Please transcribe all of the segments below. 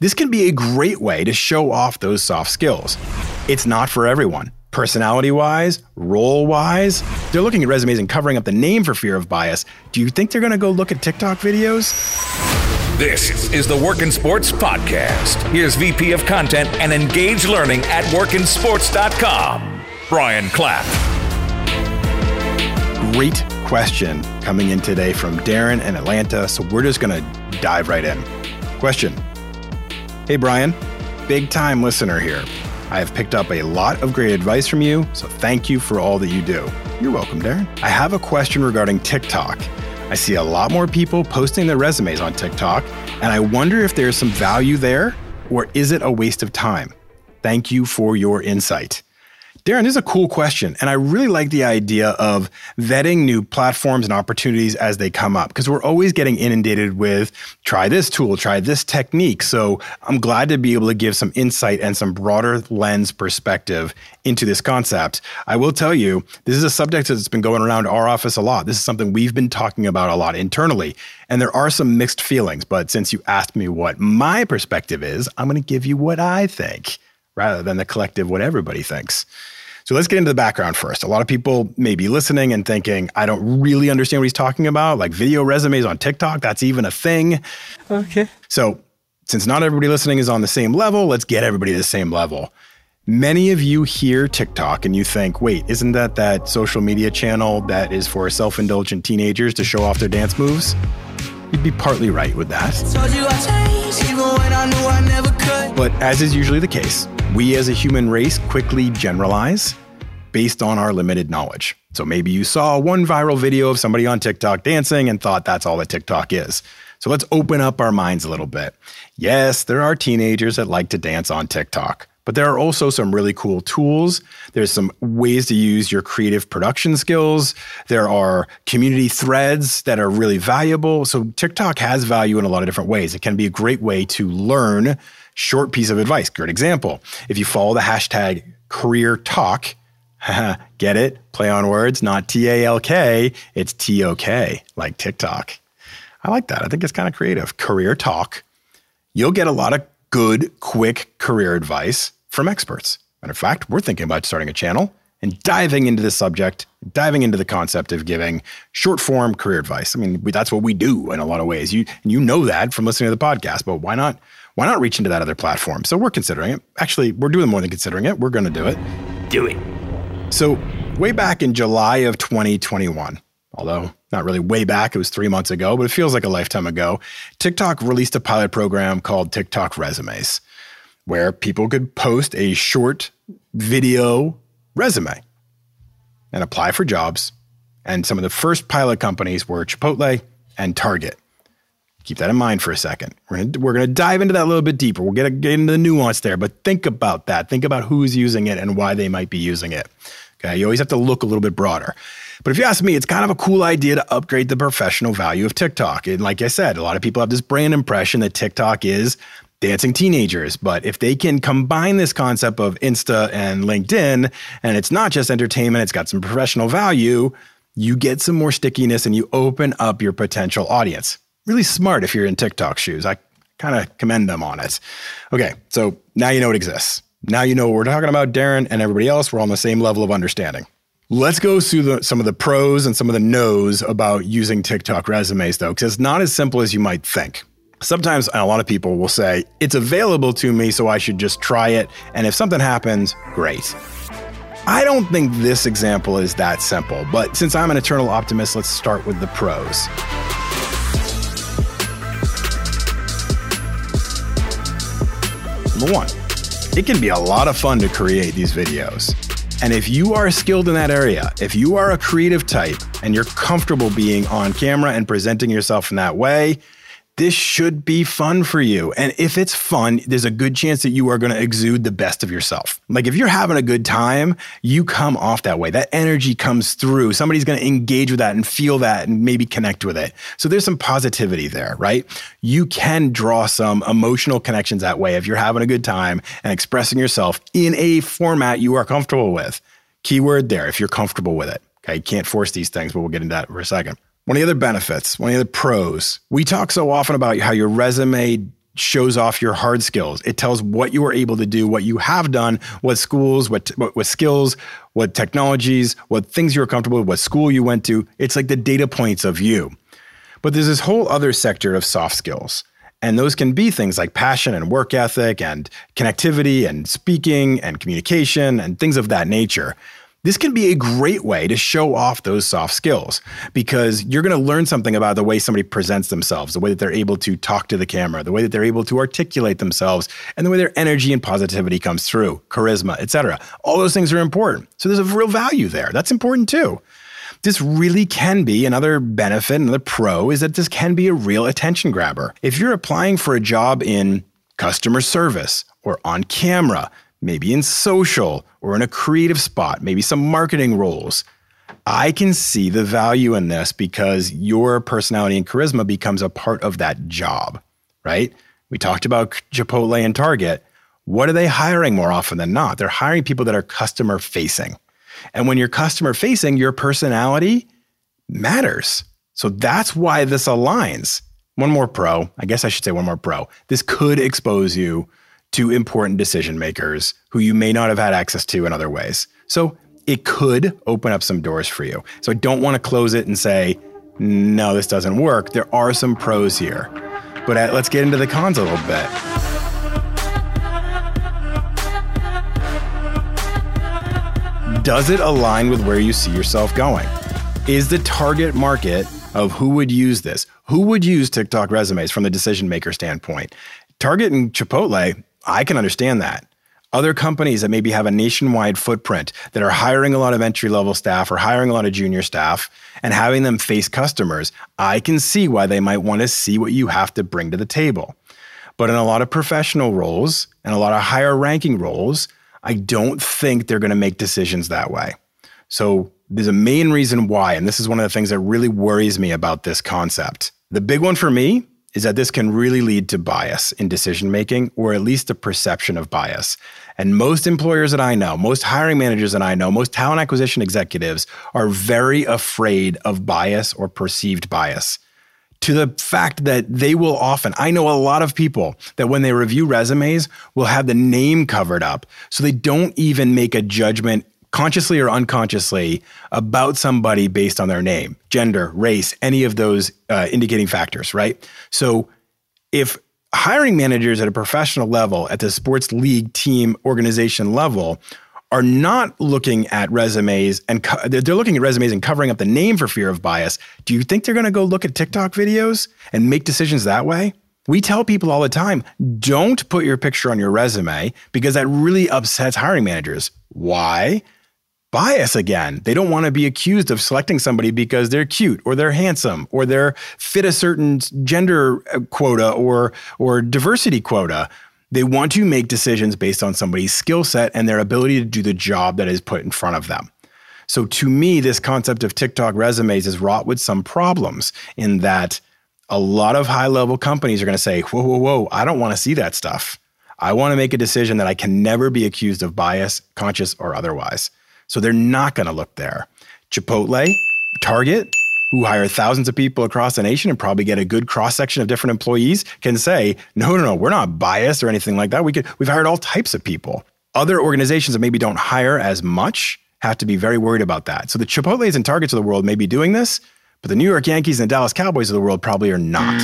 This can be a great way to show off those soft skills. It's not for everyone. Personality wise, role wise, they're looking at resumes and covering up the name for fear of bias. Do you think they're going to go look at TikTok videos? This is the Work in Sports Podcast. Here's VP of Content and Engage Learning at workinsports.com, Brian Clapp. Great question coming in today from Darren in Atlanta. So we're just going to dive right in. Question Hey, Brian, big time listener here. I have picked up a lot of great advice from you, so thank you for all that you do. You're welcome, Darren. I have a question regarding TikTok. I see a lot more people posting their resumes on TikTok, and I wonder if there's some value there or is it a waste of time? Thank you for your insight. Darren, this is a cool question. And I really like the idea of vetting new platforms and opportunities as they come up because we're always getting inundated with try this tool, try this technique. So I'm glad to be able to give some insight and some broader lens perspective into this concept. I will tell you, this is a subject that's been going around our office a lot. This is something we've been talking about a lot internally. And there are some mixed feelings. But since you asked me what my perspective is, I'm going to give you what I think rather than the collective what everybody thinks. So let's get into the background first. A lot of people may be listening and thinking, I don't really understand what he's talking about. Like video resumes on TikTok, that's even a thing. Okay. So, since not everybody listening is on the same level, let's get everybody to the same level. Many of you hear TikTok and you think, wait, isn't that that social media channel that is for self indulgent teenagers to show off their dance moves? You'd be partly right with that. But as is usually the case, we as a human race quickly generalize based on our limited knowledge. So maybe you saw one viral video of somebody on TikTok dancing and thought that's all that TikTok is. So let's open up our minds a little bit. Yes, there are teenagers that like to dance on TikTok, but there are also some really cool tools. There's some ways to use your creative production skills. There are community threads that are really valuable. So TikTok has value in a lot of different ways. It can be a great way to learn Short piece of advice. Great example. If you follow the hashtag CareerTok, get it? Play on words, not T A L K, it's T O K, like TikTok. I like that. I think it's kind of creative. CareerTok. You'll get a lot of good, quick career advice from experts. Matter of fact, we're thinking about starting a channel and diving into the subject, diving into the concept of giving short form career advice. I mean, that's what we do in a lot of ways. You you know that from listening to the podcast, but why not why not reach into that other platform? So we're considering it. Actually, we're doing more than considering it. We're going to do it. Do it. So, way back in July of 2021, although not really way back, it was three months ago, but it feels like a lifetime ago, TikTok released a pilot program called TikTok Resumes, where people could post a short video resume and apply for jobs. And some of the first pilot companies were Chipotle and Target. Keep that in mind for a second. We're gonna, we're gonna dive into that a little bit deeper. We'll get, get into the nuance there, but think about that. Think about who's using it and why they might be using it. Okay, you always have to look a little bit broader. But if you ask me, it's kind of a cool idea to upgrade the professional value of TikTok. And like I said, a lot of people have this brand impression that TikTok is dancing teenagers. But if they can combine this concept of Insta and LinkedIn, and it's not just entertainment, it's got some professional value, you get some more stickiness and you open up your potential audience really smart if you're in TikTok shoes. I kind of commend them on it. Okay, so now you know it exists. Now you know what we're talking about, Darren and everybody else. We're on the same level of understanding. Let's go through the, some of the pros and some of the no's about using TikTok resumes, though, because it's not as simple as you might think. Sometimes a lot of people will say, it's available to me, so I should just try it. And if something happens, great. I don't think this example is that simple, but since I'm an eternal optimist, let's start with the pros. Number one, it can be a lot of fun to create these videos. And if you are skilled in that area, if you are a creative type and you're comfortable being on camera and presenting yourself in that way, this should be fun for you. And if it's fun, there's a good chance that you are going to exude the best of yourself. Like if you're having a good time, you come off that way. That energy comes through. Somebody's going to engage with that and feel that and maybe connect with it. So there's some positivity there, right? You can draw some emotional connections that way if you're having a good time and expressing yourself in a format you are comfortable with. Keyword there, if you're comfortable with it. Okay, you can't force these things, but we'll get into that for a second. One of the other benefits, one of the other pros, we talk so often about how your resume shows off your hard skills. It tells what you were able to do, what you have done, what schools, what, what, what skills, what technologies, what things you were comfortable with, what school you went to. It's like the data points of you. But there's this whole other sector of soft skills. And those can be things like passion and work ethic and connectivity and speaking and communication and things of that nature. This can be a great way to show off those soft skills because you're going to learn something about the way somebody presents themselves, the way that they're able to talk to the camera, the way that they're able to articulate themselves, and the way their energy and positivity comes through, charisma, etc. All those things are important. So there's a real value there. That's important too. This really can be another benefit, another pro is that this can be a real attention grabber. If you're applying for a job in customer service or on camera, maybe in social or in a creative spot, maybe some marketing roles. I can see the value in this because your personality and charisma becomes a part of that job, right? We talked about Chipotle and Target. What are they hiring more often than not? They're hiring people that are customer facing. And when you're customer facing, your personality matters. So that's why this aligns. One more pro, I guess I should say one more pro. This could expose you to important decision makers who you may not have had access to in other ways. So it could open up some doors for you. So I don't want to close it and say, no, this doesn't work. There are some pros here. But uh, let's get into the cons a little bit. Does it align with where you see yourself going? Is the target market of who would use this? Who would use TikTok resumes from the decision maker standpoint? Target and Chipotle I can understand that. Other companies that maybe have a nationwide footprint that are hiring a lot of entry level staff or hiring a lot of junior staff and having them face customers, I can see why they might want to see what you have to bring to the table. But in a lot of professional roles and a lot of higher ranking roles, I don't think they're going to make decisions that way. So there's a main reason why, and this is one of the things that really worries me about this concept. The big one for me is that this can really lead to bias in decision making, or at least a perception of bias. And most employers that I know, most hiring managers that I know, most talent acquisition executives are very afraid of bias or perceived bias. To the fact that they will often, I know a lot of people that when they review resumes will have the name covered up. So they don't even make a judgment consciously or unconsciously about somebody based on their name, gender, race, any of those uh, indicating factors, right? So if hiring managers at a professional level, at the sports league team organization level, are not looking at resumes and co- they're looking at resumes and covering up the name for fear of bias, do you think they're going to go look at TikTok videos and make decisions that way? We tell people all the time don't put your picture on your resume because that really upsets hiring managers. Why? Bias again. They don't want to be accused of selecting somebody because they're cute or they're handsome or they're fit a certain gender uh, quota or or diversity quota. They want to make decisions based on somebody's skill set and their ability to do the job that is put in front of them. So to me, this concept of TikTok resumes is wrought with some problems in that a lot of high level companies are going to say, whoa, whoa, whoa, I don't want to see that stuff. I want to make a decision that I can never be accused of bias, conscious or otherwise. So they're not going to look there. Chipotle, Target, who hire thousands of people across the nation and probably get a good cross section of different employees, can say, no, no, no, we're not biased or anything like that. We could, we've hired all types of people. Other organizations that maybe don't hire as much have to be very worried about that. So the Chipotles and Targets of the world may be doing this, but the New York Yankees and the Dallas Cowboys of the world probably are not.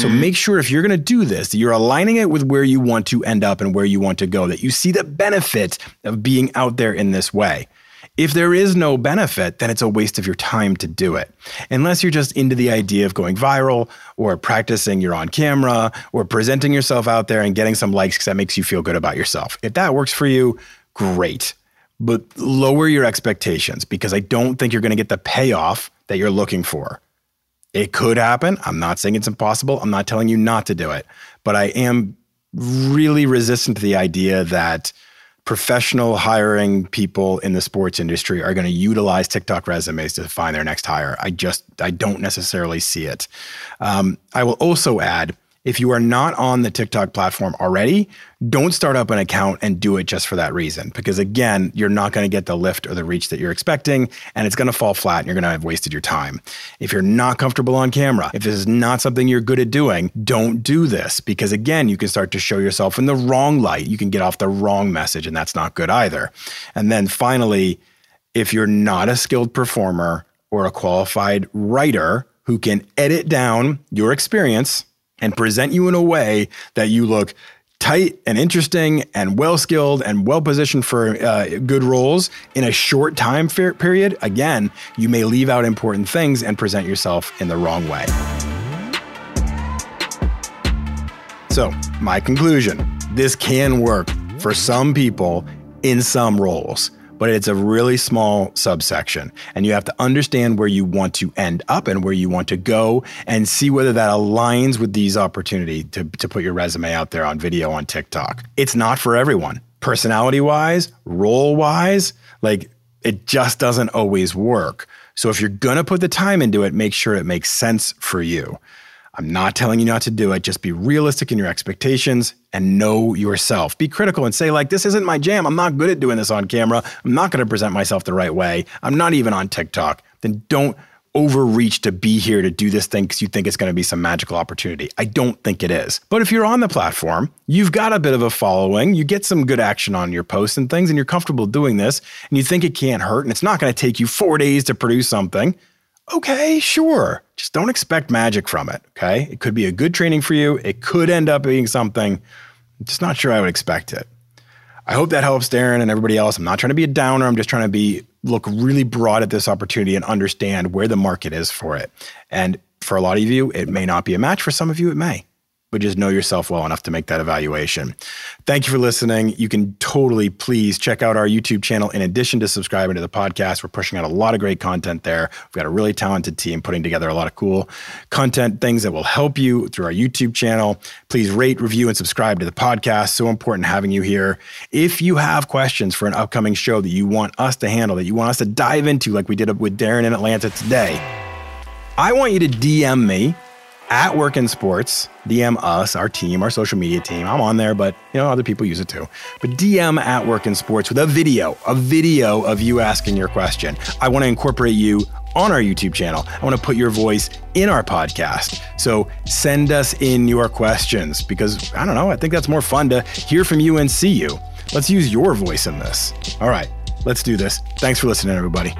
So make sure if you're going to do this, that you're aligning it with where you want to end up and where you want to go, that you see the benefit of being out there in this way. If there is no benefit, then it's a waste of your time to do it. Unless you're just into the idea of going viral or practicing you're on camera or presenting yourself out there and getting some likes because that makes you feel good about yourself. If that works for you, great. But lower your expectations because I don't think you're going to get the payoff that you're looking for. It could happen. I'm not saying it's impossible. I'm not telling you not to do it. But I am really resistant to the idea that professional hiring people in the sports industry are going to utilize TikTok resumes to find their next hire. I just I don't necessarily see it. Um, I will also add If you are not on the TikTok platform already, don't start up an account and do it just for that reason. Because again, you're not going to get the lift or the reach that you're expecting, and it's going to fall flat and you're going to have wasted your time. If you're not comfortable on camera, if this is not something you're good at doing, don't do this. Because again, you can start to show yourself in the wrong light. You can get off the wrong message, and that's not good either. And then finally, if you're not a skilled performer or a qualified writer who can edit down your experience, and present you in a way that you look tight and interesting and well skilled and well positioned for uh, good roles in a short time period, again, you may leave out important things and present yourself in the wrong way. So, my conclusion. This can work for some people in some roles but it's a really small subsection. And you have to understand where you want to end up and where you want to go and see whether that aligns with these opportunity to, to put your resume out there on video on TikTok. It's not for everyone. Personality wise, role wise, like it just doesn't always work. So if you're going to put the time into it, make sure it makes sense for you. I'm not telling you not to do it. Just be realistic in your expectations and know yourself. Be critical and say, like, this isn't my jam. I'm not good at doing this on camera. I'm not going to present myself the right way. I'm not even on TikTok. Then don't overreach to be here to do this thing because you think it's going to be some magical opportunity. I don't think it is. But if you're on the platform, you've got a bit of a following, you get some good action on your posts and things, and you're comfortable doing this, and you think it can't hurt, and it's not going to take you four days to produce something okay, sure. Just don't expect magic from it. Okay. It could be a good training for you. It could end up being something. I'm just not sure I would expect it. I hope that helps Darren and everybody else. I'm not trying to be a downer. I'm just trying to be look really broad at this opportunity and understand where the market is for it. And for a lot of you, it may not be a match. For some of you, it may but just know yourself well enough to make that evaluation. Thank you for listening. You can totally please check out our YouTube channel in addition to subscribing to the podcast. We're pushing out a lot of great content there. We've got a really talented team putting together a lot of cool content, things that will help you through our YouTube channel. Please rate, review, and subscribe to the podcast. So important having you here. If you have questions for an upcoming show that you want us to handle, that you want us to dive into, like we did with Darren in Atlanta today, I want you to DM me at Work in Sports. DM us, our team, our social media team. I'm on there, but you know other people use it too. But DM at Work in Sports with a video, a video of you asking your question. I want to incorporate you on our YouTube channel. I want to put your voice in our podcast. So send us in your questions because I don't know. I think that's more fun to hear from you and see you. Let's use your voice in this. All right, let's do this. Thanks for listening, everybody.